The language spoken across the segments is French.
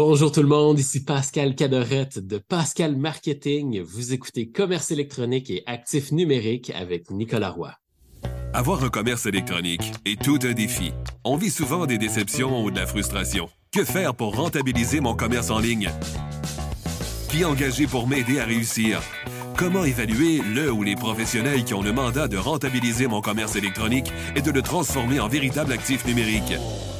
Bonjour tout le monde, ici Pascal Cadorette de Pascal Marketing. Vous écoutez Commerce électronique et actifs numériques avec Nicolas Roy. Avoir un commerce électronique est tout un défi. On vit souvent des déceptions ou de la frustration. Que faire pour rentabiliser mon commerce en ligne? Qui engager pour m'aider à réussir? Comment évaluer le ou les professionnels qui ont le mandat de rentabiliser mon commerce électronique et de le transformer en véritable actif numérique?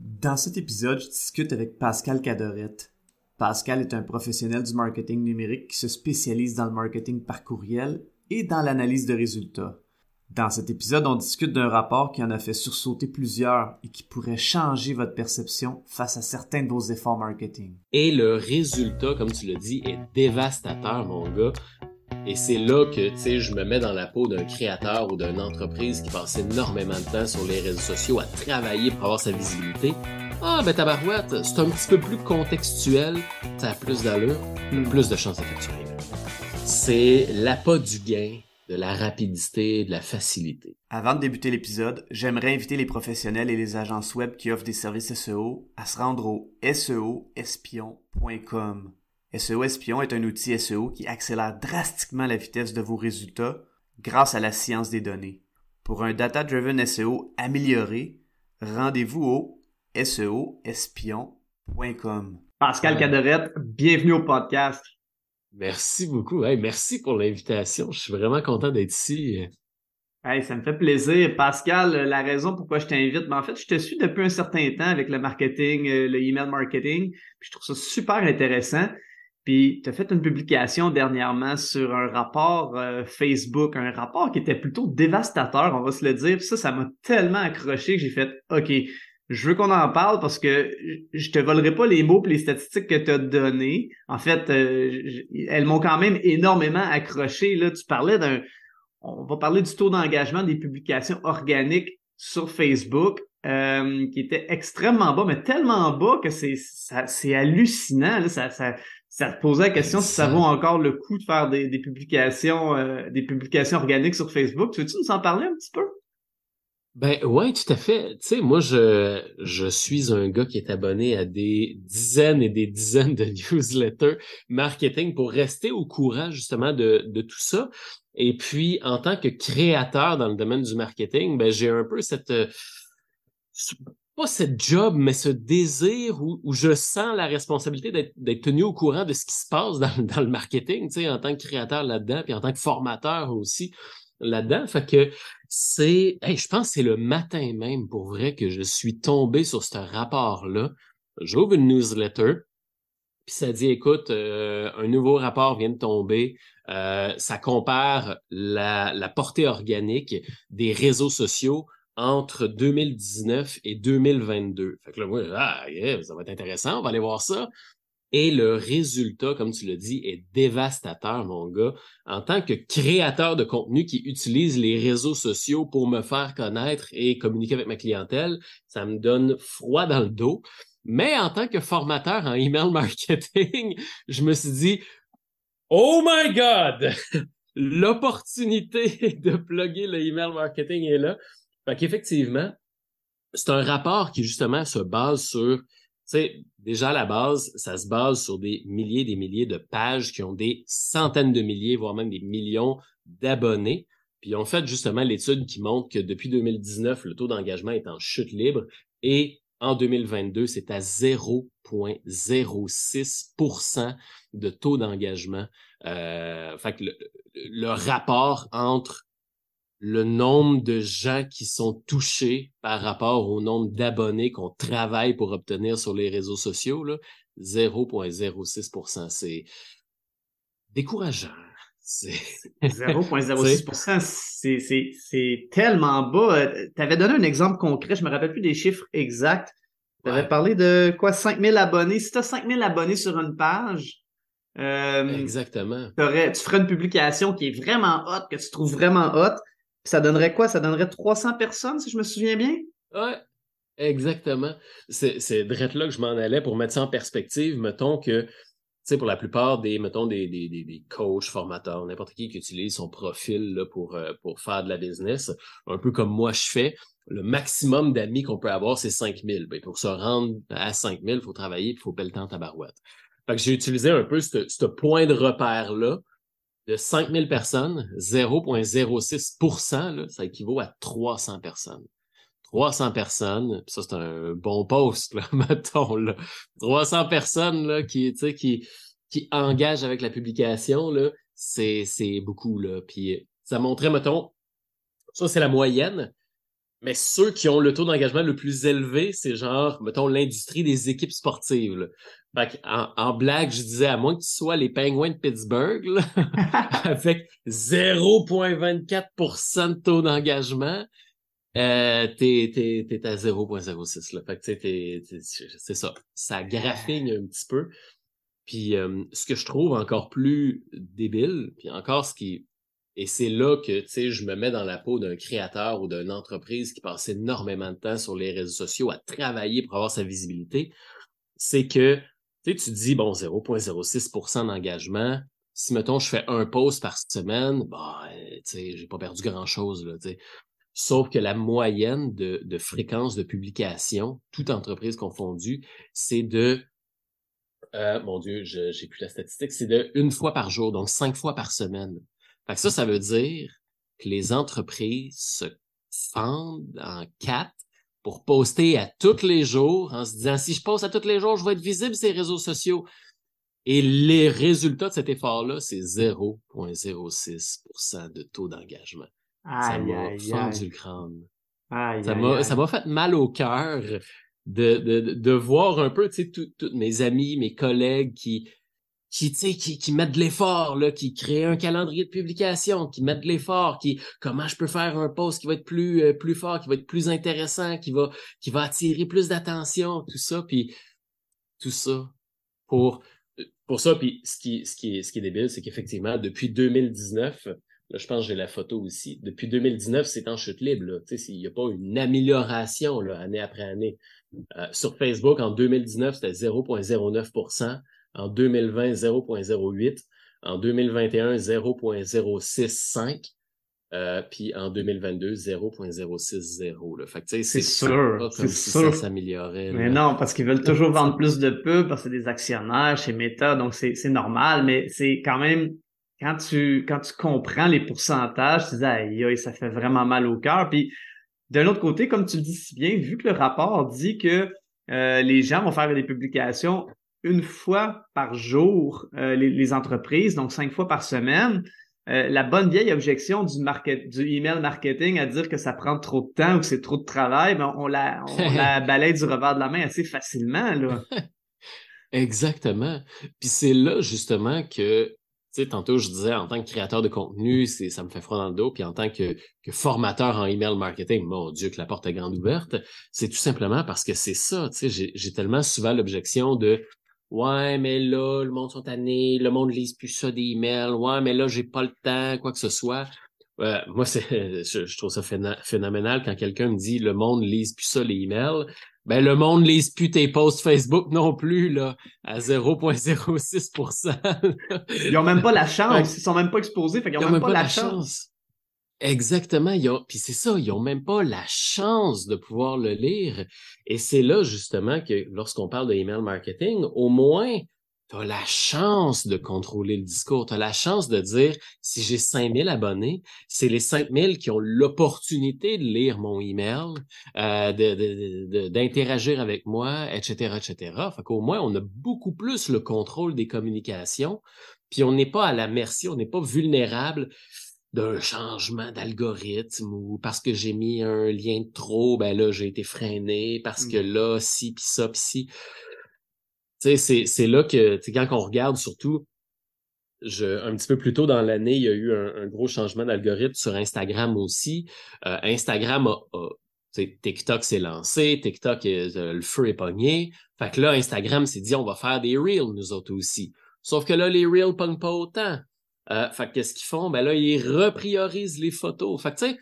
Dans cet épisode, je discute avec Pascal Cadorette. Pascal est un professionnel du marketing numérique qui se spécialise dans le marketing par courriel et dans l'analyse de résultats. Dans cet épisode, on discute d'un rapport qui en a fait sursauter plusieurs et qui pourrait changer votre perception face à certains de vos efforts marketing. Et le résultat, comme tu l'as dit, est dévastateur, mon gars. Et c'est là que, tu sais, je me mets dans la peau d'un créateur ou d'une entreprise qui passe énormément de temps sur les réseaux sociaux à travailler pour avoir sa visibilité. Ah, ben tabarouette, c'est un petit peu plus contextuel, ça a plus d'allure, plus de chances d'effectuer. C'est l'appât du gain, de la rapidité, de la facilité. Avant de débuter l'épisode, j'aimerais inviter les professionnels et les agences web qui offrent des services SEO à se rendre au seoespion.com. SEO Espion est un outil SEO qui accélère drastiquement la vitesse de vos résultats grâce à la science des données. Pour un data-driven SEO amélioré, rendez-vous au seoespion.com. Pascal Cadorette, bienvenue au podcast. Merci beaucoup. merci pour l'invitation. Je suis vraiment content d'être ici. Hey, ça me fait plaisir. Pascal, la raison pourquoi je t'invite, mais en fait, je te suis depuis un certain temps avec le marketing, euh, le email marketing. je trouve ça super intéressant. Puis, tu as fait une publication dernièrement sur un rapport euh, Facebook, un rapport qui était plutôt dévastateur, on va se le dire. Ça, ça m'a tellement accroché que j'ai fait OK, je veux qu'on en parle parce que je te volerai pas les mots et les statistiques que tu as données. En fait, euh, elles m'ont quand même énormément accroché. Là, tu parlais d'un. On va parler du taux d'engagement des publications organiques sur Facebook. Euh, qui était extrêmement bas, mais tellement bas que c'est c'est hallucinant. Ça, ça te posait la question si ça vaut encore le coup de faire des, publications euh, des publications organiques sur Facebook. Tu veux-tu nous en parler un petit peu? Ben ouais, tout à fait. Tu sais, moi, je, je suis un gars qui est abonné à des dizaines et des dizaines de newsletters marketing pour rester au courant justement de, de tout ça. Et puis, en tant que créateur dans le domaine du marketing, ben j'ai un peu cette pas cette job, mais ce désir où, je sens la responsabilité d'être tenu au courant de ce qui se passe dans, le marketing, tu sais, en tant que créateur là-dedans, puis en tant que formateur aussi là-dedans. Fait que c'est, je pense que c'est le matin même pour vrai que je suis tombé sur ce rapport-là. J'ouvre une newsletter, puis ça dit, écoute, euh, un nouveau rapport vient de tomber. Euh, ça compare la portée organique des réseaux sociaux entre 2019 et 2022. Fait que là, moi, ah, ça va être intéressant, on va aller voir ça. Et le résultat, comme tu l'as dit, est dévastateur, mon gars. En tant que créateur de contenu qui utilise les réseaux sociaux pour me faire connaître et communiquer avec ma clientèle, ça me donne froid dans le dos. Mais en tant que formateur en email marketing, je me suis dit, oh my God! L'opportunité de plugger le email marketing est là. Fait qu'effectivement, c'est un rapport qui justement se base sur, tu sais, déjà à la base, ça se base sur des milliers des milliers de pages qui ont des centaines de milliers, voire même des millions d'abonnés. Puis en fait justement l'étude qui montre que depuis 2019, le taux d'engagement est en chute libre et en 2022, c'est à 0,06% de taux d'engagement. Euh, fait que le rapport entre le nombre de gens qui sont touchés par rapport au nombre d'abonnés qu'on travaille pour obtenir sur les réseaux sociaux, 0,06 C'est décourageant. 0,06% c'est tellement bas. Tu avais donné un exemple concret, je me rappelle plus des chiffres exacts, Tu avais parlé de quoi, 5000 abonnés. Si tu as 5000 abonnés sur une page, euh, Exactement. tu ferais une publication qui est vraiment hot, que tu trouves vraiment hot. Ça donnerait quoi? Ça donnerait 300 personnes, si je me souviens bien? Ouais, exactement. C'est direct là que je m'en allais pour mettre ça en perspective. Mettons que, tu sais, pour la plupart des, mettons, des, des, des, coachs, formateurs, n'importe qui qui utilise son profil là, pour, euh, pour faire de la business, un peu comme moi je fais, le maximum d'amis qu'on peut avoir, c'est 5000. Ben, pour se rendre à 5000, il faut travailler, il faut payer le temps à barouette. Fait que j'ai utilisé un peu ce point de repère-là de 5000 personnes, 0,06% ça équivaut à 300 personnes. 300 personnes, ça c'est un bon poste, là, mettons, là. 300 personnes qui, engagent avec la publication, c'est beaucoup. Là. Puis ça montrait, mettons, ça c'est la moyenne, mais ceux qui ont le taux d'engagement le plus élevé, c'est genre, mettons, l'industrie des équipes sportives. Fait en, blague, je disais, à moins que tu sois les Penguins de Pittsburgh, avec 0,24% de taux d'engagement, euh, t'es, t'es, t'es à 0,06. Fait que c'est ça. Ça graphine un petit peu. Puis euh, ce que je trouve encore plus débile, puis encore ce qui et c'est là que, tu sais, je me mets dans la peau d'un créateur ou d'une entreprise qui passe énormément de temps sur les réseaux sociaux à travailler pour avoir sa visibilité. C'est que, tu sais, tu dis, bon, 0,06% d'engagement. Si, mettons, je fais un post par semaine, bah, tu sais, j'ai pas perdu grand-chose, là, tu sais. Sauf que la moyenne de, de fréquence de publication, toute entreprise confondue, c'est de euh, mon Dieu, j'ai plus la statistique, c'est de une fois par jour, donc cinq fois par semaine ça, ça veut dire que les entreprises se fendent en quatre pour poster à tous les jours en se disant si je poste à tous les jours, je vais être visible sur les réseaux sociaux. Et les résultats de cet effort-là, c'est 0,06% de taux d'engagement. Ça m'a fendu le crâne. ça m'a fait mal au cœur de, de, de, voir un peu, tu sais, tous mes amis, mes collègues qui, qui, qui, qui mettent de l'effort, là, qui créent un calendrier de publication, qui mettent de l'effort, qui comment je peux faire un post qui va être plus euh, plus fort, qui va être plus intéressant, qui va qui va attirer plus d'attention, tout ça, puis tout ça pour pour ça, puis ce qui ce qui est ce qui est débile, c'est qu'effectivement depuis 2019, là, je pense que j'ai la photo aussi. Depuis 2019, c'est en chute libre, il n'y a pas une amélioration là, année après année. Euh, sur Facebook, en 2019, c'était 0,09 en 2020, 0.08. En 2021, 0.065. Euh, puis en 2022, 0.060. Fait que, c'est sûr, c'est sûr. ça s'améliorait. Mais non, parce qu'ils veulent toujours vendre plus de pubs parce que c'est des actionnaires chez Meta, donc c'est normal, mais c'est quand même quand tu quand tu comprends les pourcentages, tu dis aïe, ça fait vraiment mal au cœur. Puis d'un autre côté, comme tu le dis si bien, vu que le rapport dit que euh, les gens vont faire des publications une fois par jour euh, les, entreprises, donc cinq fois par semaine. Euh, la bonne vieille objection du, market, du email marketing à dire que ça prend trop de temps ou que c'est trop de travail, ben on, la, on la balaye du revers de la main assez facilement. Là. Exactement. Puis c'est là justement que, tu sais, tantôt je disais en tant que créateur de contenu, c'est ça me fait froid dans le dos, puis en tant que, que formateur en email marketing, mon Dieu, que la porte est grande ouverte, c'est tout simplement parce que c'est ça, tu sais, j'ai tellement souvent l'objection de Ouais, mais là, le monde sont tannés, le monde lise plus ça des emails. Ouais, mais là, j'ai pas le temps, quoi que ce soit. Euh, moi, c'est, je, trouve ça phénoménal quand quelqu'un me dit le monde lise plus ça les emails. Ben, le monde lise plus tes posts Facebook non plus, là, à 0.06% Ils ont même pas la chance. Ils sont même pas exposés, fait qu'ils ont, même, pas, la, chance. Exactement. Puis c'est ça, ils ont même pas la chance de pouvoir le lire. Et c'est là justement que lorsqu'on parle de email marketing, au moins, tu as la chance de contrôler le discours. Tu as la chance de dire, si j'ai 5000 abonnés, c'est les 5000 qui ont l'opportunité de lire mon email, euh, d'interagir de, avec moi, etc., etc. Fait qu'au moins, on a beaucoup plus le contrôle des communications, puis on n'est pas à la merci, on n'est pas vulnérable d'un changement d'algorithme ou parce que j'ai mis un lien de trop, ben là, j'ai été freiné parce que mmh. là, si, puis ça, puis si. Tu sais, c'est là que, quand on regarde surtout, je, un petit peu plus tôt dans l'année, il y a eu un, gros changement d'algorithme sur Instagram aussi. Euh, Instagram a, TikTok s'est lancé, TikTok, euh, le feu est pogné. Fait que là, Instagram s'est dit, on va faire des Reels, nous autres aussi. Sauf que là, les Reels pognent pas autant. Euh, fait qu'est-ce qu'ils font? Ben là, ils repriorisent les photos. Fait que, tu sais,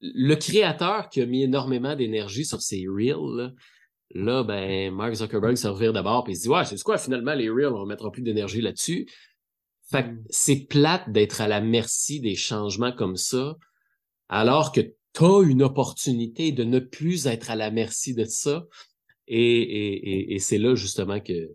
le créateur qui a mis énormément d'énergie sur ces Reels, là, ben, Mark Zuckerberg se revire d'abord et il se dit, ouais, c'est quoi, finalement, les Reels, on mettra plus d'énergie là-dessus. Fait que mm. c'est plate d'être à la merci des changements comme ça, alors que tu as une opportunité de ne plus être à la merci de ça. Et, et, et, c'est là justement que,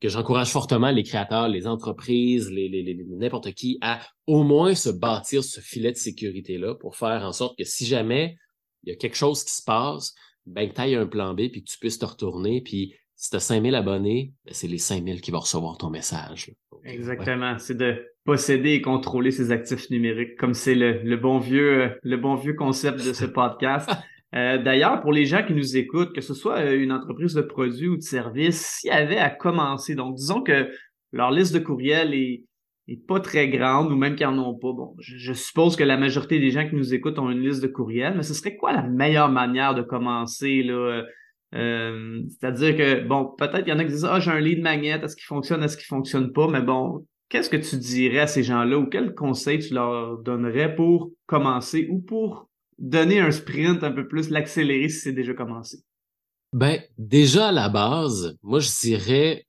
que j'encourage fortement les créateurs, les entreprises, les, les, les n'importe qui à au moins se bâtir ce filet de sécurité-là pour faire en sorte que si jamais il y a quelque chose qui se passe, ben que tu ailles un plan B puis que tu puisses te retourner. Puis si tu as 5000 abonnés, ben, c'est les 5000 qui vont recevoir ton message. Exactement. C'est de posséder et contrôler ses actifs numériques, comme c'est le, le, bon vieux, euh, le bon vieux concept de ce podcast. Euh, D'ailleurs, pour les gens qui nous écoutent, que ce soit euh, une entreprise de produits ou de services, s'il y avait à commencer, donc disons que leur liste de courriels est, pas très grande ou même qu'ils en ont pas. Bon, je, je, suppose que la majorité des gens qui nous écoutent ont une liste de courriels, mais ce serait quoi la meilleure manière de commencer là? Euh, c'est-à-dire que, bon, peut-être qu'il y en a qui disent Ah, j'ai un lead magnet, est-ce qu'il fonctionne, est-ce qu'il fonctionne pas? Mais bon, qu'est-ce que tu dirais à ces gens-là ou quel conseil tu leur donnerais pour commencer ou pour donner un sprint un peu plus, l'accélérer si c'est déjà commencé? Ben, déjà à la base, moi je dirais,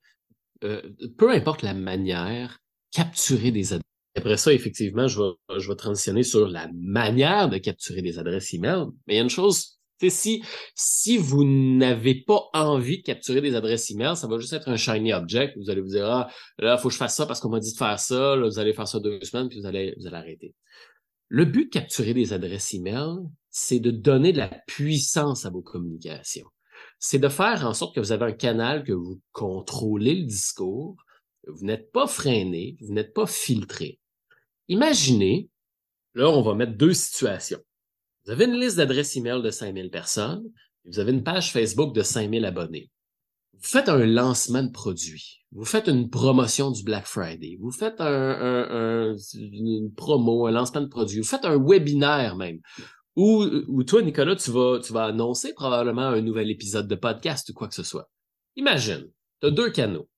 euh, peu importe la manière, capturer des adresses. Après ça, effectivement, je vais, je vais transitionner sur la manière de capturer des adresses email. Mais il y a une chose si, si vous n'avez pas envie de capturer des adresses email, ça va juste être un shiny object. Vous allez vous dire, ah, là, il faut que je fasse ça parce qu'on m'a dit de faire ça. Là, vous allez faire ça deux semaines, puis vous allez, vous allez arrêter. Le but de capturer des adresses email, c'est de donner de la puissance à vos communications. C'est de faire en sorte que vous avez un canal que vous contrôlez le discours, vous n'êtes pas freiné, vous n'êtes pas filtré. Imaginez, là, on va mettre deux situations. Vous avez une liste d'adresses email de 5000 personnes, et vous avez une page Facebook de 5000 abonnés. Vous faites un lancement de produit, vous faites une promotion du Black Friday, vous faites un, une promo, un lancement de produit, vous faites un webinaire même, où, où toi, Nicolas, tu vas, tu vas annoncer probablement un nouvel épisode de podcast ou quoi que ce soit. Imagine, tu as deux canaux.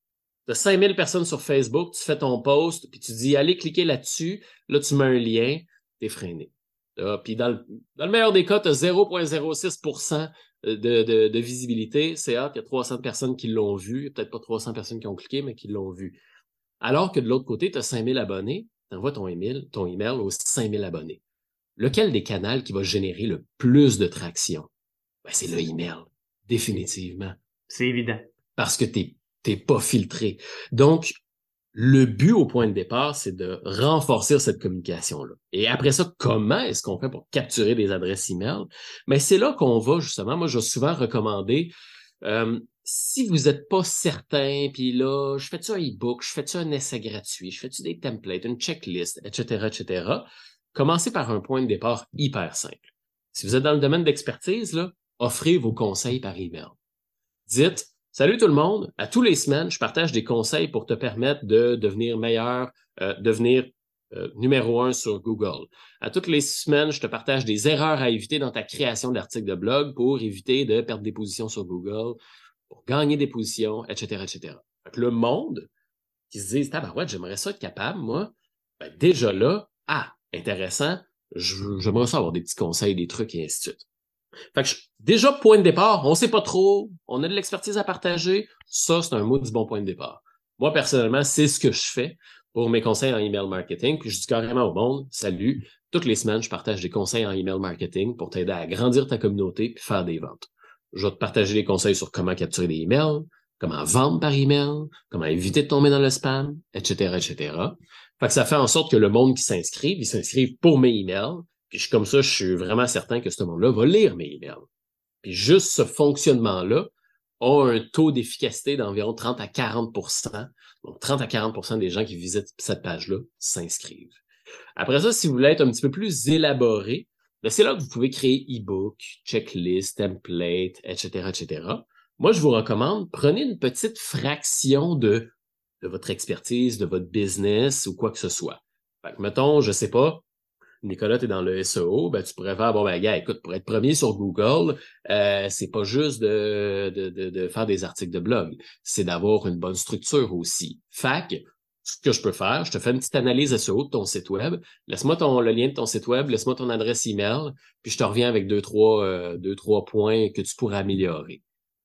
Tu as 5000 personnes sur Facebook, tu fais ton post, puis tu dis, allez cliquer là-dessus, là, tu mets un lien, t'es freiné. Puis dans le, dans le, meilleur des cas, tu as 0,06 de, de, de, visibilité. C'est hâte, il y a 300 personnes qui l'ont vu. Peut-être pas 300 personnes qui ont cliqué, mais qui l'ont vu. Alors que de l'autre côté, tu as 5000 abonnés. Tu envoies ton email, ton email aux 5000 abonnés. Lequel des canaux qui va générer le plus de traction? Ben, c'est le email, définitivement. C'est évident. Parce que tu n'es pas filtré. Donc, le but au point de départ, c'est de renforcer cette communication-là. Et après ça, comment est-ce qu'on fait pour capturer des adresses email? Mais c'est là qu'on va justement. Moi, je vais souvent recommander euh, si vous n'êtes pas certain, puis là, je fais-tu un e-book, je fais-tu un essai gratuit, je fais-tu des templates, une checklist, etc., etc., commencez par un point de départ hyper simple. Si vous êtes dans le domaine d'expertise, offrez vos conseils par email. Dites, Salut tout le monde. À tous les semaines, je partage des conseils pour te permettre de devenir meilleur, euh, devenir euh, numéro un sur Google. À toutes les semaines, je te partage des erreurs à éviter dans ta création d'articles de blog pour éviter de perdre des positions sur Google, pour gagner des positions, etc., etc. le monde qui se dit, tabarouette, j'aimerais ça être capable, moi, ben, déjà là, ah, intéressant, j'aimerais ça avoir des petits conseils, des trucs et ainsi de suite. Fait que déjà, point de départ, on sait pas trop, on a de l'expertise à partager. Ça, c'est un mot du bon point de départ. Moi, personnellement, c'est ce que je fais pour mes conseils en email marketing. Puis je dis carrément au monde, salut, toutes les semaines, je partage des conseils en email marketing pour t'aider à agrandir ta communauté puis faire des ventes. Je vais te partager des conseils sur comment capturer des emails, comment vendre par email, comment éviter de tomber dans le spam, etc., etc. Fait que ça fait en sorte que le monde qui s'inscrit, il s'inscrit pour mes emails, puis je, comme ça, je suis vraiment certain que ce monde-là va lire mes emails. Puis juste ce fonctionnement-là a un taux d'efficacité d'environ 30 à 40% Donc 30 à 40% des gens qui visitent cette page-là s'inscrivent. Après ça, si vous voulez être un petit peu plus élaboré, ben c'est là que vous pouvez créer e-book, checklist, template, etc., etc. Moi, je vous recommande, prenez une petite fraction de, de votre expertise, de votre business ou quoi que ce soit. Fait que, mettons, je sais pas, Nicolas, tu es dans le SEO, ben, tu pourrais faire, bon, ben, écoute, pour être premier sur Google, euh, c'est pas juste de, de, de, de, faire des articles de blog, c'est d'avoir une bonne structure aussi. Fac, ce que je peux faire, je te fais une petite analyse SEO de ton site web, laisse-moi ton, le lien de ton site web, laisse-moi ton adresse email, puis je te reviens avec deux, trois, euh, deux, trois points que tu pourrais améliorer.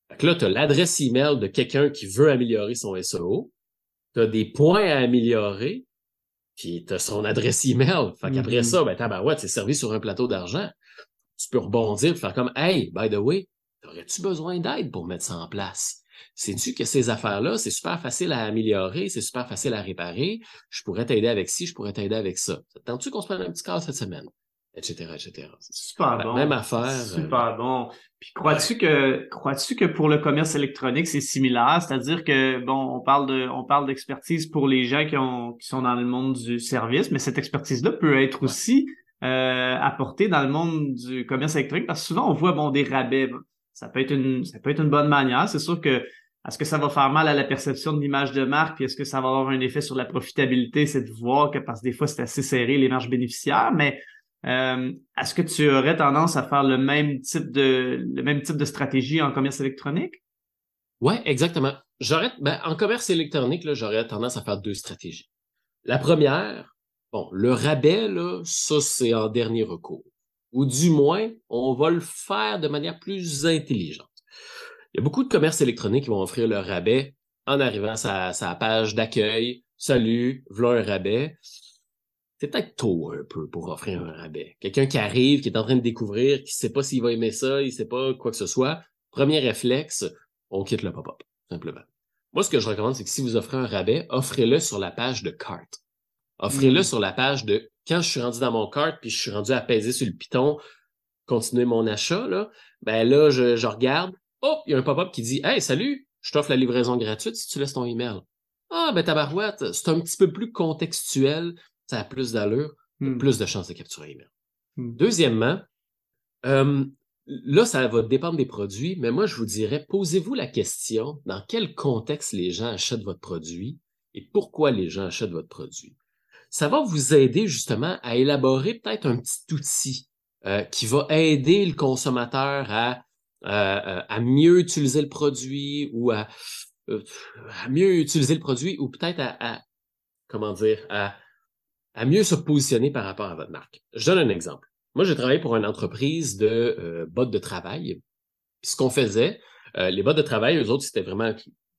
Fait que là, tu as l'adresse email de quelqu'un qui veut améliorer son SEO, tu as des points à améliorer, puis tu as son adresse email. Fait qu'après Mhm. ça, ben, tabarouette, c'est servi sur un plateau d'argent. Tu peux rebondir, faire comme, hey, by the way, aurais-tu besoin d'aide pour mettre ça en place? Sais-tu que ces affaires-là, c'est super facile à améliorer, c'est super facile à réparer. Je pourrais t'aider avec ci, je pourrais t'aider avec ça. Tentes-tu qu'on se prenne un petit cas cette semaine? Etc., etc. Super Ben, bon. même affaire, Super bon. Puis crois-tu que crois-tu que pour le commerce électronique, c'est similaire? C'est-à-dire que bon, on parle de on parle d'expertise pour les gens qui ont qui sont dans le monde du service, mais cette expertise-là peut être Ouais. aussi euh, apportée dans le monde du commerce électronique parce que souvent on voit bon des rabais. Ça peut être une ça peut être une bonne manière. C'est sûr que est-ce que ça va faire mal à la perception de l'image de marque, puis est-ce que ça va avoir un effet sur la profitabilité, c'est de voir que parce que des fois c'est assez serré les marges bénéficiaires, mais euh, Est-ce que tu aurais tendance à faire le même type de stratégie en commerce électronique? Ouais, exactement. Ben, en commerce électronique, j'aurais tendance à faire deux stratégies. La première, bon, le rabais, ça, c'est en dernier recours. Ou du moins, on va le faire de manière plus intelligente. Il y a beaucoup de commerces électroniques qui vont offrir le rabais en arrivant à sa, sa page d'accueil. Salut, voilà un rabais. C'est peut-être tôt un peu pour offrir un rabais. Quelqu'un qui arrive, qui est en train de découvrir, qui sait pas s'il va aimer ça, il sait pas quoi que ce soit. Premier réflexe, on quitte le pop-up, simplement. Moi, ce que je recommande, c'est que si vous offrez un rabais, offrez-le sur la page de carte. Offrez-le Mm. sur la page de quand je suis rendu dans mon cart puis je suis rendu à peser sur le piton, continuer mon achat, là, ben là, je, je regarde. Oh, il y a un pop-up qui dit Hey, salut, je t'offre la livraison gratuite si tu laisses ton email. Ah, ben tabarouette, c'est un petit peu plus contextuel, ça a plus d'allure, Hmm. plus de chances de capturer. Hmm. Deuxièmement, euh, là, ça va dépendre des produits, mais moi, je vous dirais, posez-vous la question dans quel contexte les gens achètent votre produit et pourquoi les gens achètent votre produit? Ça va vous aider justement à élaborer peut-être un petit outil euh, qui va aider le consommateur à, à, à mieux utiliser le produit ou à, euh, à mieux utiliser le produit ou peut-être à, à comment dire, à, à mieux se positionner par rapport à votre marque. Je donne un exemple. Moi, j'ai travaillé pour une entreprise de euh, bottes de travail. Puis ce qu'on faisait, euh, les bottes de travail, eux autres, c'était vraiment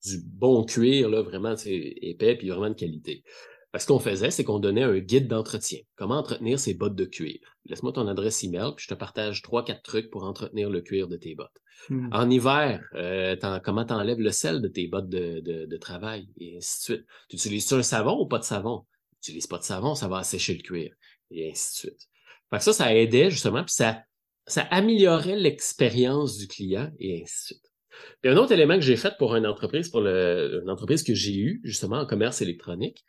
du bon cuir, là, vraiment épais, puis vraiment de qualité. Parce qu'on faisait, c'est qu'on donnait un guide d'entretien. Comment entretenir ces bottes de cuir? Laisse-moi ton adresse email, puis je te partage trois, quatre trucs pour entretenir le cuir de tes bottes. Hmm. En hiver, euh, comment t'enlèves le sel de tes bottes de, de, de travail, et ainsi de suite. Tu utilises-tu un savon ou pas de savon? Tu n'utilises pas de savon, ça va assécher le cuir, et ainsi de suite. Fait que ça, ça aidait justement, puis ça, ça améliorait l'expérience du client, et ainsi de suite. Puis un autre élément que j'ai fait pour une entreprise, pour le, une entreprise que j'ai eue, justement, en commerce électronique,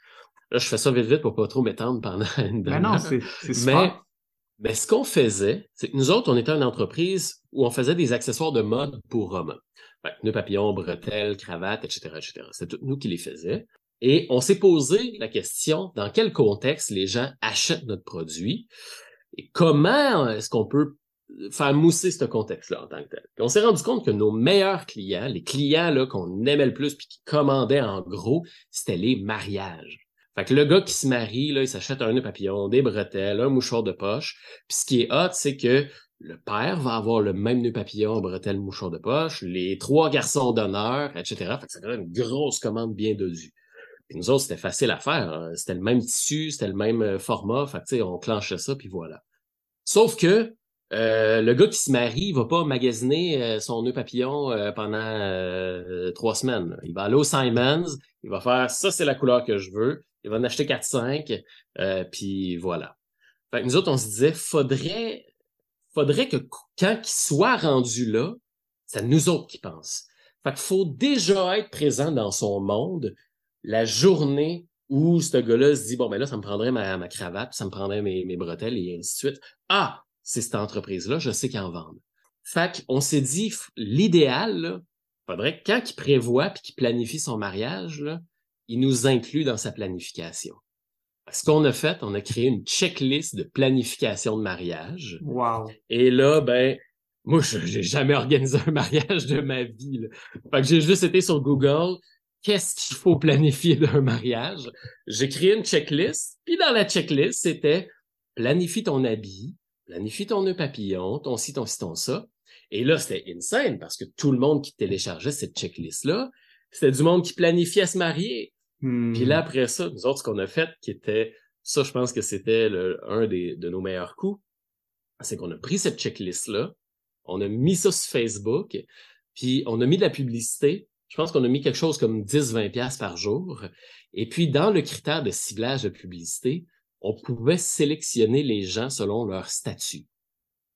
là, je fais ça vite vite pour pas trop m'étendre pendant une Ben demi-heure. non, c'est Mais, mais ce qu'on faisait, c'est que nous autres, on était une entreprise où on faisait des accessoires de mode pour hommes. Que nœuds papillons, bretelles, cravates, etc., etc. C'est tout nous qui les faisions. Et on s'est posé la question dans quel contexte les gens achètent notre produit et comment est-ce qu'on peut faire mousser ce contexte-là en tant que tel? Puis on s'est rendu compte que nos meilleurs clients, les clients qu'on aimait le plus puis qui commandaient en gros, c'était les mariages. Fait que le gars qui se marie, là, il s'achète un nœud papillon, des bretelles, un mouchoir de poche. Puis ce qui est hot, c'est que le père va avoir le même nœud papillon, bretelles, mouchoir de poche, les trois garçons d'honneur, etc. Fait que ça donne une grosse commande bien dosue. Puis nous autres, c'était facile à faire. hein. C'était le même tissu, c'était le même euh, format. Fait que, tu sais, on clenchait ça, puis voilà. Sauf que euh, le gars qui se marie, il va pas magasiner euh, son nœud papillon euh, pendant euh, trois semaines. Il va aller au Simons, il va faire ça, c'est la couleur que je veux. Il va en acheter 4-5, euh, puis voilà. Fait que nous autres, on se disait, faudrait, faudrait que quand il soit rendu là, c'est à nous autres qui pensent. Fait qu'il faut déjà être présent dans son monde la journée où ce gars-là se dit, bon, ben là, ça me prendrait ma, ma cravate, ça me prendrait mes, mes bretelles, et ainsi de suite. Ah, c'est cette entreprise-là, je sais qu'ils en vendent. Fait qu'on s'est dit, l'idéal, faudrait que quand il prévoit puis qu'il planifie son mariage, là, il nous inclut dans sa planification. Ce qu'on a fait, on a créé une checklist de planification de mariage. Wow. Et là, ben, moi, je j'ai jamais organisé un mariage de ma vie. Là. Fait que j'ai juste été sur Google. Qu'est-ce qu'il faut planifier d'un mariage? J'ai créé une checklist. Puis dans la checklist, c'était planifie ton habit, planifie ton nœud papillon, ton ci, ton ci, ton ça. Et là, c'était insane parce que tout le monde qui téléchargeait cette checklist-là, c'était du monde qui planifiait se marier. Hmm. Puis là, après ça, nous autres, ce qu'on a fait, qui était, ça, je pense que c'était le- un des, de nos meilleurs coups, c'est qu'on a pris cette checklist-là, on a mis ça sur Facebook, puis on a mis de la publicité. Je pense qu'on a mis quelque chose comme 10-20 pièces par jour. Et puis, dans le critère de ciblage de publicité, on pouvait sélectionner les gens selon leur statut.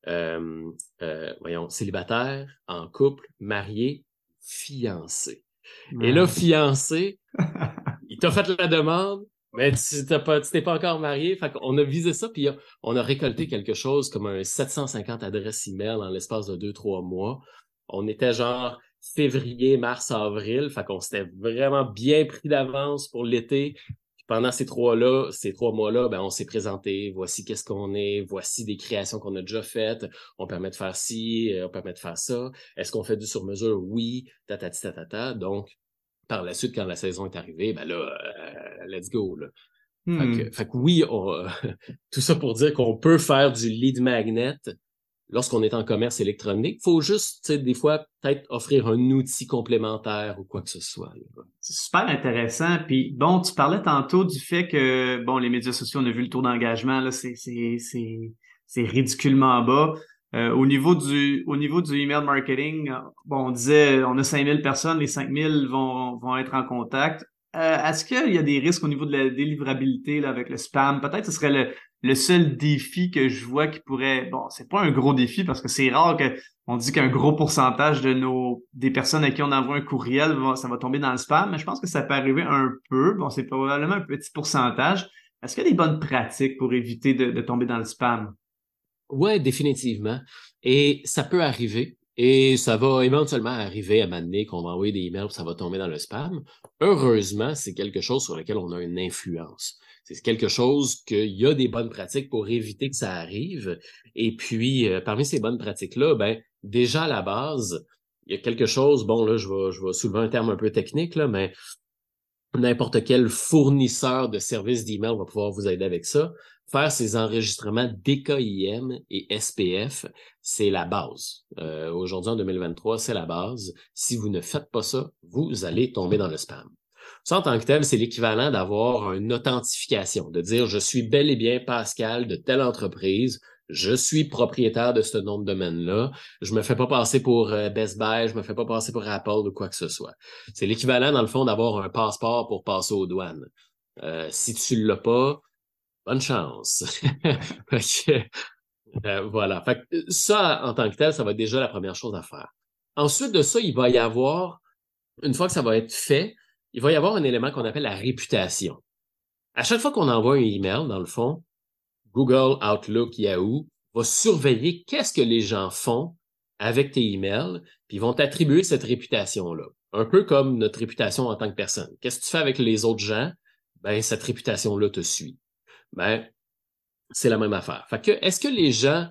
Euh, euh, voyons, célibataire, en couple, marié, fiancé. Et là, fiancé, il t'a fait la demande, mais tu t'as pas, tu t'es pas encore marié. Fait qu'on a visé ça, puis on a récolté quelque chose comme un 750 adresses email en l'espace de deux, trois mois. On était genre février, mars, avril. Fait qu'on s'était vraiment bien pris d'avance pour l'été. Pendant ces trois-là, ces trois mois-là, ben, on s'est présenté. Voici qu'est-ce qu'on est. Voici des créations qu'on a déjà faites. On permet de faire ci, euh, on permet de faire ça. Est-ce qu'on fait du sur-mesure? Oui. Tatati, tatata. Donc, par la suite, quand la saison est arrivée, ben là, euh, let's go. Là. Hmm. Fait, que, fait que oui, on- tout ça pour dire qu'on peut faire du lead magnet lorsqu'on est en commerce électronique. faut juste, des fois, peut-être offrir un outil complémentaire ou quoi que ce soit. C'est super intéressant. Puis bon, tu parlais tantôt du fait que bon, les médias sociaux, on a vu le taux d'engagement là, c'est c'est c'est c'est ridiculement bas. Euh, au niveau du au niveau du email marketing, bon, on disait on a 5000 personnes, les 5000 vont vont être en contact. Euh, Est-ce qu'il y a des risques au niveau de la délivrabilité là, avec le spam? Peut-être ce serait le, le seul défi que je vois qui pourrait. Bon, c'est pas un gros défi parce que c'est rare que on dit qu'un gros pourcentage de nos des personnes à qui on envoie un courriel, ça va tomber dans le spam, mais je pense que ça peut arriver un peu. Bon, c'est probablement un petit pourcentage. Est-ce qu'il y a des bonnes pratiques pour éviter de, tomber dans le spam? Ouais, définitivement. Et ça peut arriver. Et ça va éventuellement arriver à donné qu'on va envoyer des emails ça va tomber dans le spam. Heureusement, c'est quelque chose sur lequel on a une influence. C'est quelque chose qu'il y a des bonnes pratiques pour éviter que ça arrive. Et puis, euh, parmi ces bonnes pratiques-là, ben, déjà à la base, il y a quelque chose, bon, là, je vais, je soulever un terme un peu technique, là, mais n'importe quel fournisseur de services d'email va pouvoir vous aider avec ça. Faire ces enregistrements DKIM et SPF, c'est la base. Euh, Aujourd'hui, en 2023, c'est la base. Si vous ne faites pas ça, vous allez tomber dans le spam. Ça, en tant que tel, c'est l'équivalent d'avoir une authentification, de dire je suis bel et bien Pascal de telle entreprise, je suis propriétaire de ce nom de domaine-là, je me fais pas passer pour euh, Best Buy, je me fais pas passer pour Apple ou quoi que ce soit. C'est l'équivalent, dans le fond, d'avoir un passeport pour passer aux douanes. Euh, si tu l'as pas, bonne chance. Euh, voilà. Fait que ça, en tant que tel, ça va être déjà la première chose à faire. Ensuite de ça, il va y avoir, une fois que ça va être fait, il va y avoir un élément qu'on appelle la réputation. À chaque fois qu'on envoie un email, dans le fond, Google, Outlook, Yahoo va surveiller qu'est-ce que les gens font avec tes emails, puis vont t'attribuer cette réputation-là. Un peu comme notre réputation en tant que personne. Qu'est-ce que tu fais avec les autres gens? Ben, cette réputation-là te suit. Ben, c'est la même affaire. Fait que, est-ce que les gens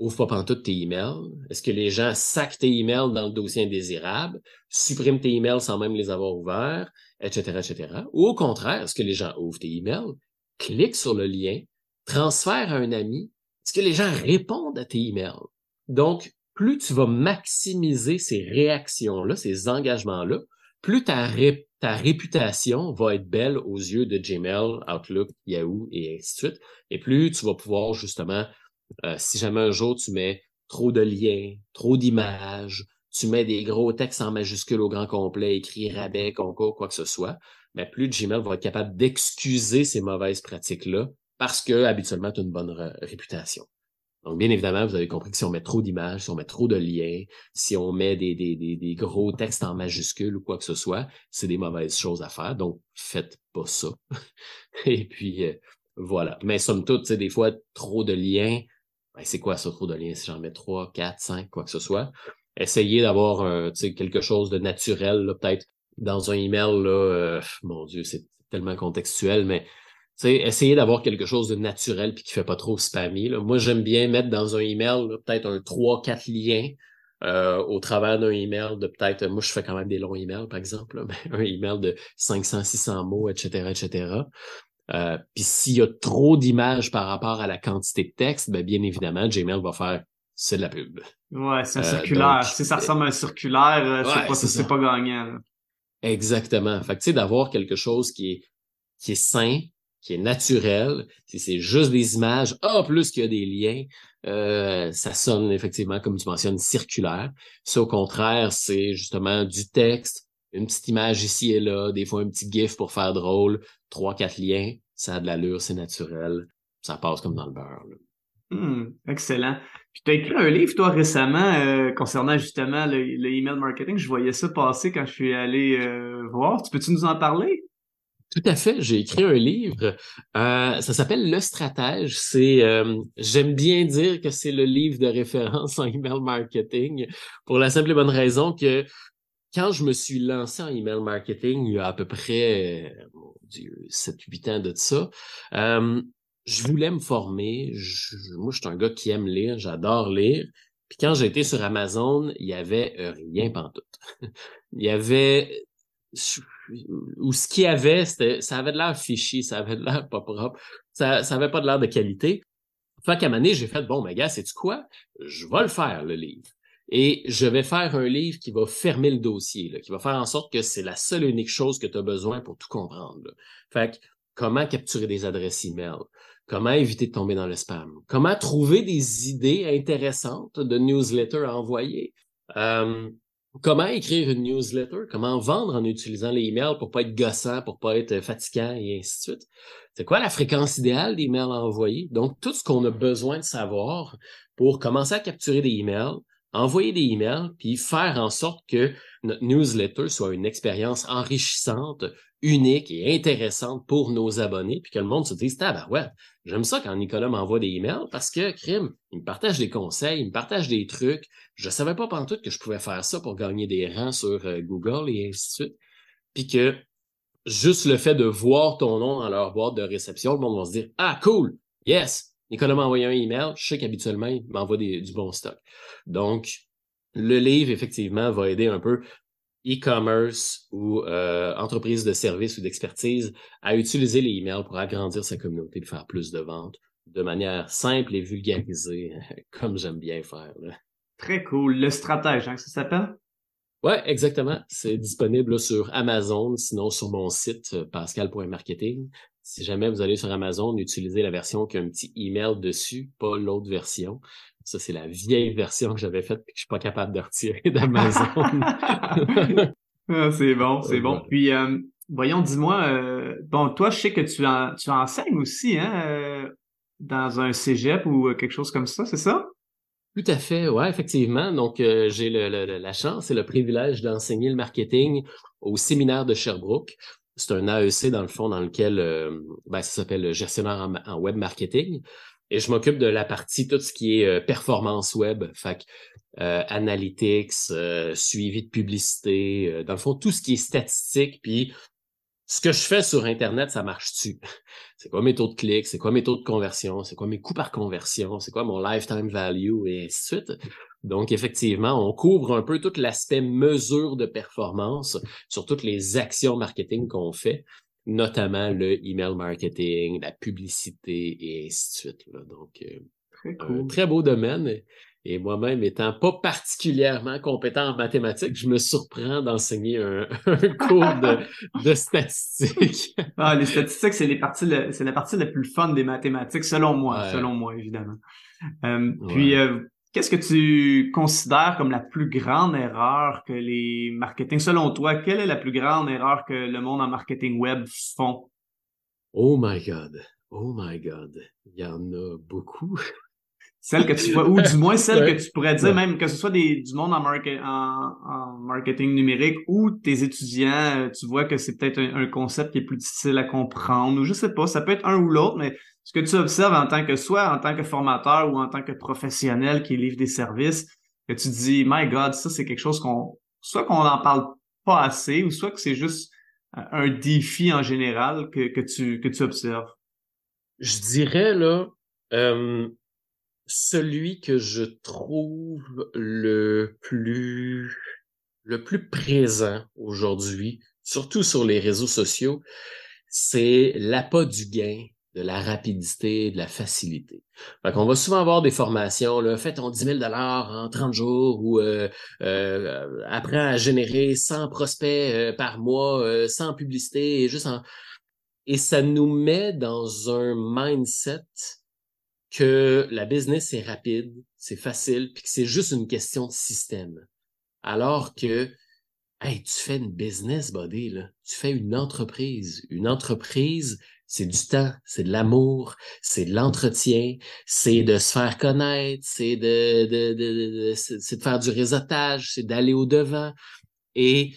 ouvrent pas pantoute tes emails? Est-ce que les gens sacent tes emails dans le dossier indésirable, suppriment tes emails sans même les avoir ouverts, etc., etc. Ou au contraire, est-ce que les gens ouvrent tes emails, cliquent sur le lien, transfèrent à un ami? Est-ce que les gens répondent à tes emails? Donc, plus tu vas maximiser ces réactions-là, ces engagements-là, plus ta, ta réputation va être belle aux yeux de Gmail, Outlook, Yahoo et ainsi de suite. Et plus tu vas pouvoir justement, euh, si jamais un jour tu mets trop de liens, trop d'images, tu mets des gros textes en majuscules au grand complet, écrit rabais, concours, quoi que ce soit, mais plus Gmail va être capable d'excuser ces mauvaises pratiques-là parce que habituellement tu as une bonne ré- réputation. Donc, bien évidemment, vous avez compris que si on met trop d'images, si on met trop de liens, si on met des, gros textes en majuscules ou quoi que ce soit, c'est des mauvaises choses à faire. Donc, faites pas ça. Et puis, euh, voilà. Mais somme toute, des fois, trop de liens, ben, c'est quoi ça, trop de liens? Si j'en mets trois, quatre, cinq, quoi que ce soit, essayez d'avoir sais, quelque chose de naturel, peut-être dans un email, euh, mon Dieu, c'est tellement contextuel, mais sais, essayer d'avoir quelque chose de naturel puis qui fait pas trop spammy. Moi, j'aime bien mettre dans un email peut-être un 3-4 liens euh, au travers d'un email de peut-être, moi je fais quand même des longs emails par exemple, un email de 500-600 mots, etc., etc. Euh, Puis s'il y a trop d'images par rapport à la quantité de texte, ben bien évidemment, Gmail va faire c'est de la pub. Ouais, c'est un euh, circulaire. si ça ressemble à un circulaire, euh, c'est pas, c'est pas gagnant. Exactement. Fait que tu sais, d'avoir quelque chose qui est qui est sain, qui est naturel, si c'est juste des images, en plus qu'il y a des liens, euh, ça sonne effectivement, comme tu mentionnes, circulaire. Si au contraire, c'est justement du texte, une petite image ici et là, des fois un petit gif pour faire drôle, trois, quatre liens, ça a de l'allure, c'est naturel, ça passe comme dans le beurre. Hmm, excellent. Puis tu as écrit un livre, toi, récemment, euh, concernant justement le, email marketing. Je voyais ça passer quand je suis allé euh, voir. Tu peux-tu nous en parler? Tout à fait. J'ai écrit un livre. Euh, ça s'appelle Le Stratège. C'est, euh, j'aime bien dire que c'est le livre de référence en email marketing pour la simple et bonne raison que quand je me suis lancé en email marketing il y a à peu près, mon Dieu, 7-8 ans de ça, euh, je voulais me former. moi, je suis un gars qui aime lire. J'adore lire. Puis quand j'ai été sur Amazon, il y avait rien pantoute. il y avait ou ce qu'il y avait, ça avait de l'air fichi, ça avait de l'air pas propre, ça, ça avait pas de l'air de qualité. Fait qu'à un moment j'ai fait, bon, mais gars, sais-tu quoi? Je vais le faire, le livre. Et je vais faire un livre qui va fermer le dossier, qui va faire en sorte que c'est la seule unique chose que tu as besoin pour tout comprendre. Là. Fait que, comment capturer des adresses email? Comment éviter de tomber dans le spam? Comment trouver des idées intéressantes de newsletters à envoyer? Comment écrire une newsletter, comment vendre en utilisant les emails pour pas être gossant, pour pas être fatigant et ainsi de suite? C'est quoi la fréquence idéale des emails à envoyer? Donc, tout ce qu'on a besoin de savoir pour commencer à capturer des emails, envoyer des emails, puis faire en sorte que notre newsletter soit une expérience enrichissante, unique et intéressante pour nos abonnés, puis que le monde se dise, ah ben ouais, j'aime ça quand Nicolas m'envoie des emails parce que, crime, il me partage des conseils, il me partage des trucs. Je savais pas tout que je pouvais faire ça pour gagner des rangs sur euh, Google et ainsi de suite. Puis que juste le fait de voir ton nom dans leur boîte de réception, le monde va se dire, ah cool, yes, Nicolas m'a envoyé un email, je sais qu'habituellement, il m'envoie du bon stock. Donc, le livre, effectivement, va aider un peu e-commerce ou euh, entreprise de service ou d'expertise à utiliser les emails pour agrandir sa communauté, de faire plus de ventes de manière simple et vulgarisée, comme j'aime bien faire. Très cool. Le stratège, hein, ça s'appelle? Ouais, exactement. C'est disponible sur Amazon, sinon sur mon site euh, pascal.marketing. Si jamais vous allez sur Amazon, utilisez la version qui a un petit email dessus, pas l'autre version. Ça, c'est la vieille version que j'avais faite et que je suis pas capable de retirer d'Amazon. Ah, c'est bon, c'est bon. Puis, euh, voyons, dis-moi, euh, bon, toi, je sais que tu, en, tu enseignes aussi, hein, euh, dans un cégep ou quelque chose comme ça, c'est ça? Tout à fait, ouais, effectivement. Donc, j'ai le, la chance et le privilège d'enseigner le marketing au séminaire de Sherbrooke. C'est un AEC, dans le fond, dans lequel ben, ça s'appelle gestionnaire en, web marketing. Et je m'occupe de la partie, tout ce qui est euh, performance web, fait euh, analytics, euh, suivi de publicité, dans le fond, tout ce qui est statistique, puis ce que je fais sur Internet, ça marche-tu? C'est quoi mes taux de clics? C'est quoi mes taux de conversion? C'est quoi mes coûts par conversion? C'est quoi mon lifetime value? Et ainsi de suite. Donc, effectivement, on couvre un peu tout l'aspect mesure de performance sur toutes les actions marketing qu'on fait notamment le email marketing, la publicité et ainsi de suite. Donc, euh, très, un très beau domaine. Et moi-même, étant pas particulièrement compétent en mathématiques, je me surprends d'enseigner un, cours de, statistiques. ah, les statistiques, c'est la partie la plus fun des mathématiques, selon moi, selon moi, évidemment. Euh, puis, euh, Qu'est-ce que tu considères comme la plus grande erreur que les marketing, selon toi, quelle est la plus grande erreur que le monde en marketing web font? Oh my God. Oh my God. Il y en a beaucoup. Celle que tu vois, ou du moins celle que tu pourrais dire, même que ce soit des, du monde en, en, marketing numérique ou tes étudiants, euh, tu vois que c'est peut-être un, concept qui est plus difficile à comprendre, ou je sais pas, ça peut être un ou l'autre, mais ce que tu observes en tant que soit en tant que formateur ou en tant que professionnel qui livre des services, que tu dis, my God, ça c'est quelque chose qu'on, soit qu'on n'en parle pas assez, ou soit que c'est juste un défi en général que, que tu, que tu observes. Je dirais, là, euh, celui que je trouve le plus, le plus présent aujourd'hui, surtout sur les réseaux sociaux, c'est l'appât du gain de la rapidité, de la facilité. Fait qu'on va souvent avoir des formations, là, fais ton 10 000 en 30 jours ou euh, euh, apprends à générer 100 prospects euh, par mois, euh, sans publicité et juste en... Et ça nous met dans un mindset que la business est rapide, c'est facile, puis que c'est juste une question de système. Alors que Hey, tu fais une business, buddy. Tu fais une entreprise. Une entreprise, c'est du temps, c'est de l'amour, c'est de l'entretien, c'est de se faire connaître, c'est de, de, de, c'est de faire du réseautage, c'est d'aller au devant. Et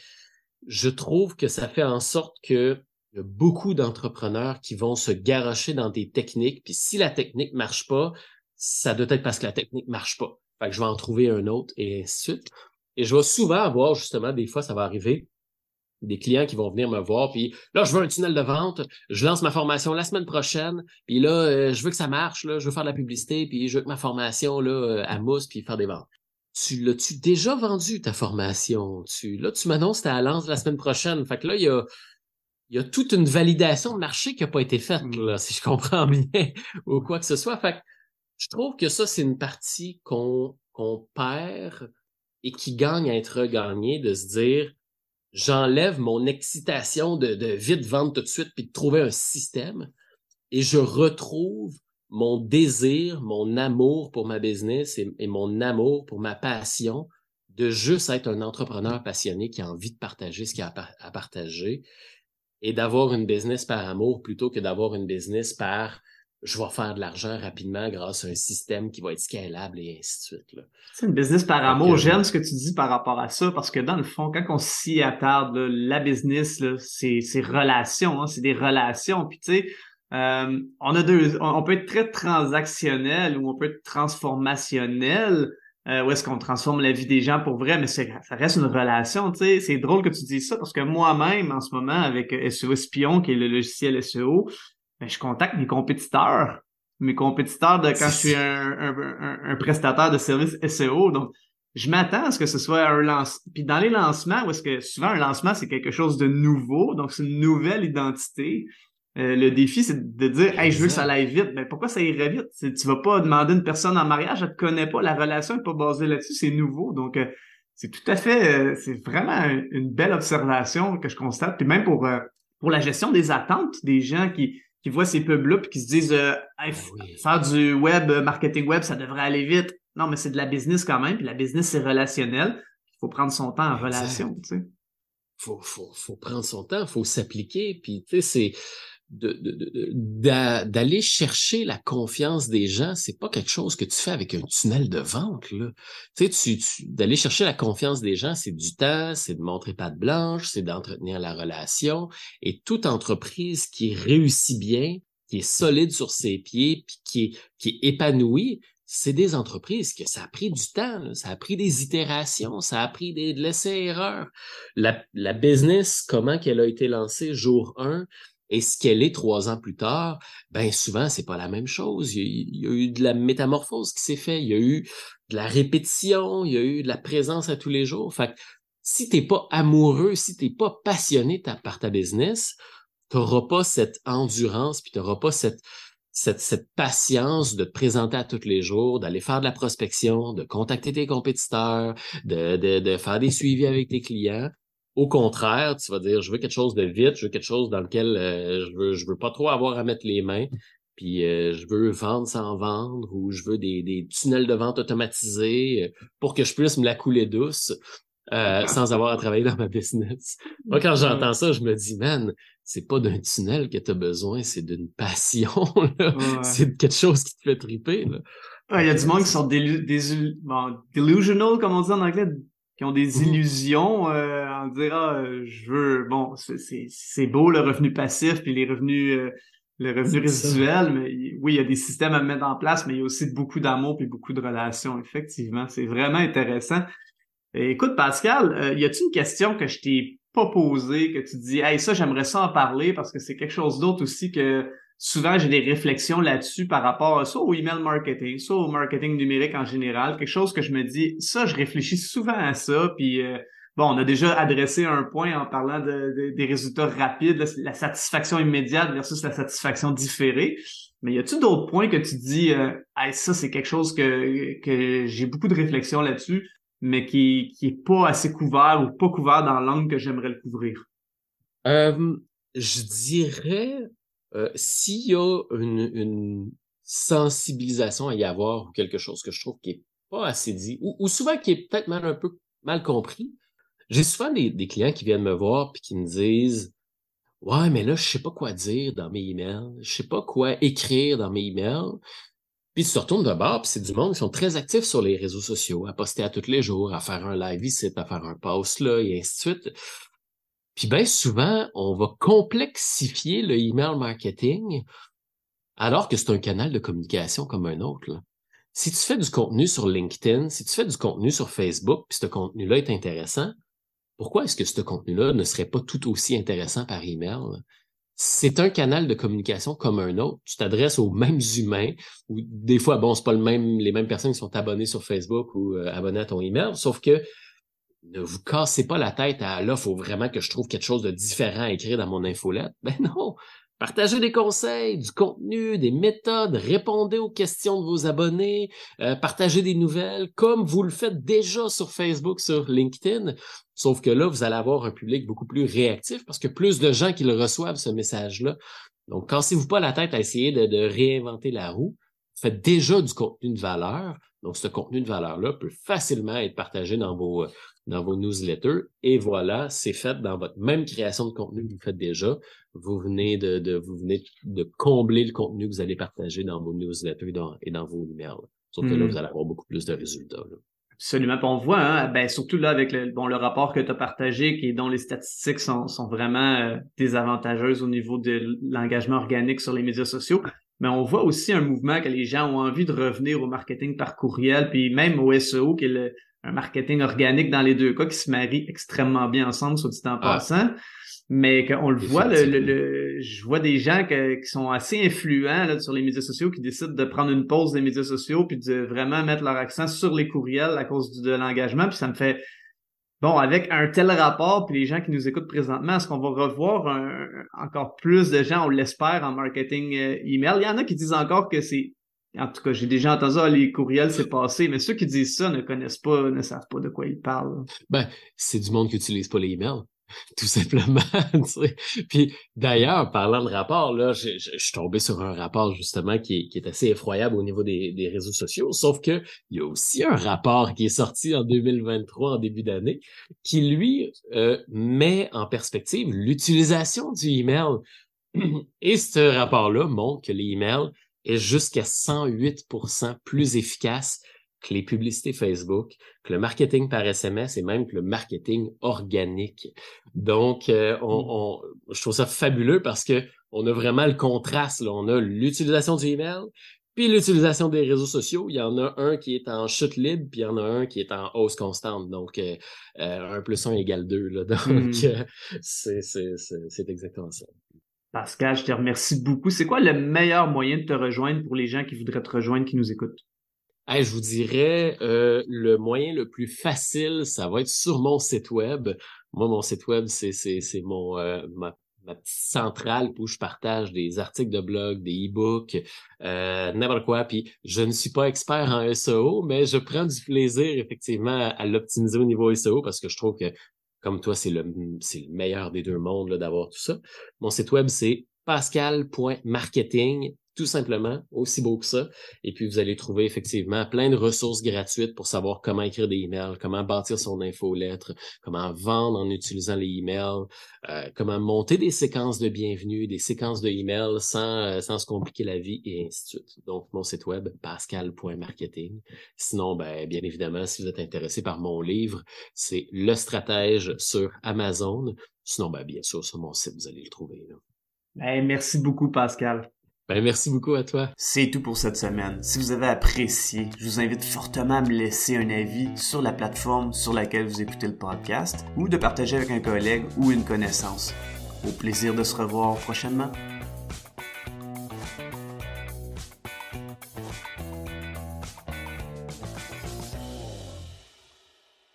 je trouve que ça fait en sorte que beaucoup d'entrepreneurs qui vont se garocher dans des techniques, puis si la technique marche pas, ça doit être parce que la technique marche pas. Fait que je vais en trouver un autre et ainsi de suite. Et je vais souvent avoir justement, des fois, ça va arriver, des clients qui vont venir me voir, puis là, je veux un tunnel de vente, je lance ma formation la semaine prochaine, puis là, euh, je veux que ça marche, là, je veux faire de la publicité, puis je veux que ma formation là, euh, à mousse, puis faire des ventes. Tu l'as-tu déjà vendu, ta formation? Tu, là, tu m'annonces ta lance la semaine prochaine. Fait que là, il y a, il y a toute une validation de marché qui n'a pas été faite, mmh. là, si je comprends bien, ou quoi que ce soit. Fait que je trouve que ça, c'est une partie qu'on qu'on perd et qui gagne à être regagnée, de se dire j'enlève mon excitation de, vite vendre tout de suite puis de trouver un système et je retrouve mon désir, mon amour pour ma business et, mon amour pour ma passion de juste être un entrepreneur passionné qui a envie de partager ce qu'il a à partager et d'avoir une business par amour plutôt que d'avoir une business par je vais faire de l'argent rapidement grâce à un système qui va être scalable et ainsi de suite. C'est une business par amour. J'aime ce que tu dis par rapport à ça parce que dans le fond, quand on s'y attarde, la business, c'est relations, hein, c'est des relations. Puis tu sais, euh, on a deux, on, peut être très transactionnel ou on peut être transformationnel. Euh, où est-ce qu'on transforme la vie des gens pour vrai, mais ça reste une relation, tu sais. C'est drôle que tu dises ça parce que moi-même, en ce moment, avec SEO Spion, qui est le logiciel SEO, ben, je contacte mes compétiteurs. Mes compétiteurs de quand je suis un, prestataire de services SEO. Donc, je m'attends à ce que ce soit un lancement. Puis dans les lancements, où est-ce que souvent un lancement, c'est quelque chose de nouveau, donc c'est une nouvelle identité. Euh, le défi, c'est de dire Hey, je veux que ça aille vite. Mais pourquoi ça irait vite? Tu vas pas demander une personne en mariage, elle te connaît pas, la relation n'est pas basée là-dessus, c'est nouveau. Donc, euh, c'est tout à fait, euh, c'est vraiment une belle observation que je constate. Puis même pour, pour la gestion des attentes des gens qui, qui voient ces pubs-là puis qui se disent euh, ah faire du web, euh, marketing web, ça devrait aller vite. Non, mais c'est de la business quand même, puis la business, c'est relationnel. Il faut prendre son temps en relation, tu sais. Faut, faut, faut prendre son temps, faut s'appliquer, puis tu sais, c'est d'aller chercher la confiance des gens, c'est pas quelque chose que tu fais avec un tunnel de vente. Là. Tu sais, d'aller chercher la confiance des gens, c'est du temps, c'est de montrer patte blanche, c'est d'entretenir la relation. Et toute entreprise qui réussit bien, qui est solide sur ses pieds, puis qui est, qui est épanouie, c'est des entreprises que ça a pris du temps, ça a pris des itérations, ça a pris des, de l'essai-erreur. La, la business, comment qu'elle a été lancée jour 1, et ce qu'elle est trois ans plus tard, ben souvent c'est pas la même chose. Il y, a, eu de la métamorphose qui s'est fait, il y a eu de la répétition, il y a eu de la présence à tous les jours. Fait que si t'es pas amoureux, si t'es pas passionné par ta business, t'auras pas cette endurance, puis t'auras pas cette, cette, cette patience de te présenter à tous les jours, d'aller faire de la prospection, de contacter tes compétiteurs, de, de, de faire des suivis avec tes clients. Au contraire, tu vas dire, je veux quelque chose de vite, je veux quelque chose dans lequel euh, je veux, je veux pas trop avoir à mettre les mains, puis euh, je veux vendre sans vendre, ou je veux des, des tunnels de vente automatisés euh, pour que je puisse me la couler douce sans avoir à travailler dans ma business. Moi, quand j'entends ça, je me dis, man, c'est pas d'un tunnel que tu as besoin, c'est d'une passion. C'est de quelque chose qui te fait triper. Il y a du monde qui sont delusional, comme on dit en anglais, qui ont des mmh illusions euh, en dire ah je veux bon c'est beau le revenu passif puis les revenus euh, le revenu résiduel mais oui il y a des systèmes à mettre en place mais il y a aussi beaucoup d'amour puis beaucoup de relations effectivement. C'est vraiment intéressant. Écoute Pascal euh, y a-t-il une question que je t'ai pas posée que tu dis hey ça j'aimerais ça en parler parce que c'est quelque chose d'autre aussi que souvent j'ai des réflexions là-dessus par rapport à ça au email marketing, soit au marketing numérique en général, quelque chose que je me dis, ça, je réfléchis souvent à ça, puis euh, bon, on a déjà adressé un point en parlant de, des résultats rapides, la, satisfaction immédiate versus la satisfaction différée. Mais y a-tu d'autres points que tu dis, euh, ça c'est quelque chose que, que j'ai beaucoup de réflexions là-dessus, mais qui, qui est pas assez couvert ou pas couvert dans l'angle que j'aimerais le couvrir? Euh, je dirais, euh, s'il y a une, sensibilisation à y avoir ou quelque chose que je trouve qui est pas assez dit, ou, ou souvent qui est peut-être mal un peu mal compris, j'ai souvent des, clients qui viennent me voir puis qui me disent Ouais, mais là, je sais pas quoi dire dans mes emails, je sais pas quoi écrire dans mes emails. Puis tu te retournes de bord, puis c'est du monde qui sont très actifs sur les réseaux sociaux, à poster à tous les jours, à faire un live ici, à faire un post là, et ainsi de suite. Puis bien souvent, on va complexifier le email marketing alors que c'est un canal de communication comme un autre. Là. Si tu fais du contenu sur LinkedIn, si tu fais du contenu sur Facebook, puis ce contenu-là est intéressant, pourquoi est-ce que ce contenu-là ne serait pas tout aussi intéressant par email? C'est un canal de communication comme un autre. Tu t'adresses aux mêmes humains, ou des fois, bon, c'est pas le même, les mêmes personnes qui sont abonnées sur Facebook ou euh, abonnées à ton email, sauf que ne vous cassez pas la tête à là, faut vraiment que je trouve quelque chose de différent à écrire dans mon infolette. Ben non! Partagez des conseils, du contenu, des méthodes, répondez aux questions de vos abonnés, euh, partagez des nouvelles, comme vous le faites déjà sur Facebook, sur LinkedIn. Sauf que là, vous allez avoir un public beaucoup plus réactif parce que plus de gens qui le reçoivent, ce message-là. Donc, cassez-vous pas la tête à essayer de, de réinventer la roue. Faites déjà du contenu de valeur. Donc, ce contenu de valeur-là peut facilement être partagé dans vos, dans vos newsletters. Et voilà, c'est fait dans votre même création de contenu que vous faites déjà. Vous venez de, de vous venez de combler le contenu que vous allez partager dans vos newsletters et dans, et dans vos emails. Sauf que là, hmm. vous allez avoir beaucoup plus de résultats. Absolument. on voit, hein, ben, surtout là, avec le, bon, le rapport que tu as partagé, qui, dont les statistiques sont, sont vraiment euh, désavantageuses au niveau de l'engagement organique sur les médias sociaux. Mais on voit aussi un mouvement que les gens ont envie de revenir au marketing par courriel, puis même au SEO, qui est le, un marketing organique dans les deux cas qui se marient extrêmement bien ensemble, soit dit en ah. passant. Mais qu'on le voit, le, je vois des gens qui sont assez influents là, sur les médias sociaux qui décident de prendre une pause des médias sociaux puis de vraiment mettre leur accent sur les courriels à cause de l'engagement. Puis ça me fait bon, avec un tel rapport, puis les gens qui nous écoutent présentement, est-ce qu'on va revoir encore plus de gens, on l'espère, en marketing euh, email? Il y en a qui disent encore que c'est en tout cas, j'ai déjà entendu ah, les courriels, c'est passé, mais ceux qui disent ça ne connaissent pas, ne savent pas de quoi ils parlent. Ben, c'est du monde qui n'utilise pas les emails, tout simplement. Puis d'ailleurs, parlant de rapport, là, je, suis tombé sur un rapport justement qui est, assez effroyable au niveau des, réseaux sociaux, sauf que il y a aussi un rapport qui est sorti en 2023, en début d'année, qui lui euh, met en perspective l'utilisation du email. Et ce rapport-là montre que les emails est jusqu'à 108% plus efficace que les publicités Facebook, que le marketing par SMS et même que le marketing organique. Donc, euh, on, je trouve ça fabuleux parce que on a vraiment le contraste. Là. On a l'utilisation du email, puis l'utilisation des réseaux sociaux. Il y en a un qui est en chute libre, puis il y en a un qui est en hausse constante. Donc, euh, euh, 1 plus 1 égale 2. Là. Donc, hmm. c'est exactement ça. Pascal, je te remercie beaucoup. C'est quoi le meilleur moyen de te rejoindre pour les gens qui voudraient te rejoindre, qui nous écoutent? je vous dirais, euh, le moyen le plus facile, ça va être sur mon site web. Moi, mon site web, c'est mon euh, ma, ma, petite centrale où je partage des articles de blog, des e-books, euh, n'importe quoi. Puis je ne suis pas expert en SEO, mais je prends du plaisir effectivement à l'optimiser au niveau SEO parce que je trouve que comme toi, c'est le, le meilleur des deux mondes d'avoir tout ça. Mon site web, c'est pascal.marketing tout simplement, aussi beau que ça. Et puis, vous allez trouver effectivement plein de ressources gratuites pour savoir comment écrire des emails, comment bâtir son infolettre, comment vendre en utilisant les emails, euh, comment monter des séquences de bienvenue, des séquences de emails sans, euh, sans se compliquer la vie et ainsi de suite. Donc, mon site web, pascal.marketing. Sinon, ben, bien évidemment, si vous êtes intéressé par mon livre, c'est Le Stratège sur Amazon. Sinon, ben, bien sûr, sur mon site, vous allez le trouver. Ben, merci beaucoup, Pascal. Ben, merci beaucoup à toi. C'est tout pour cette semaine. Si vous avez apprécié, je vous invite fortement à me laisser un avis sur la plateforme sur laquelle vous écoutez le podcast ou de partager avec un collègue ou une connaissance. Au plaisir de se revoir prochainement.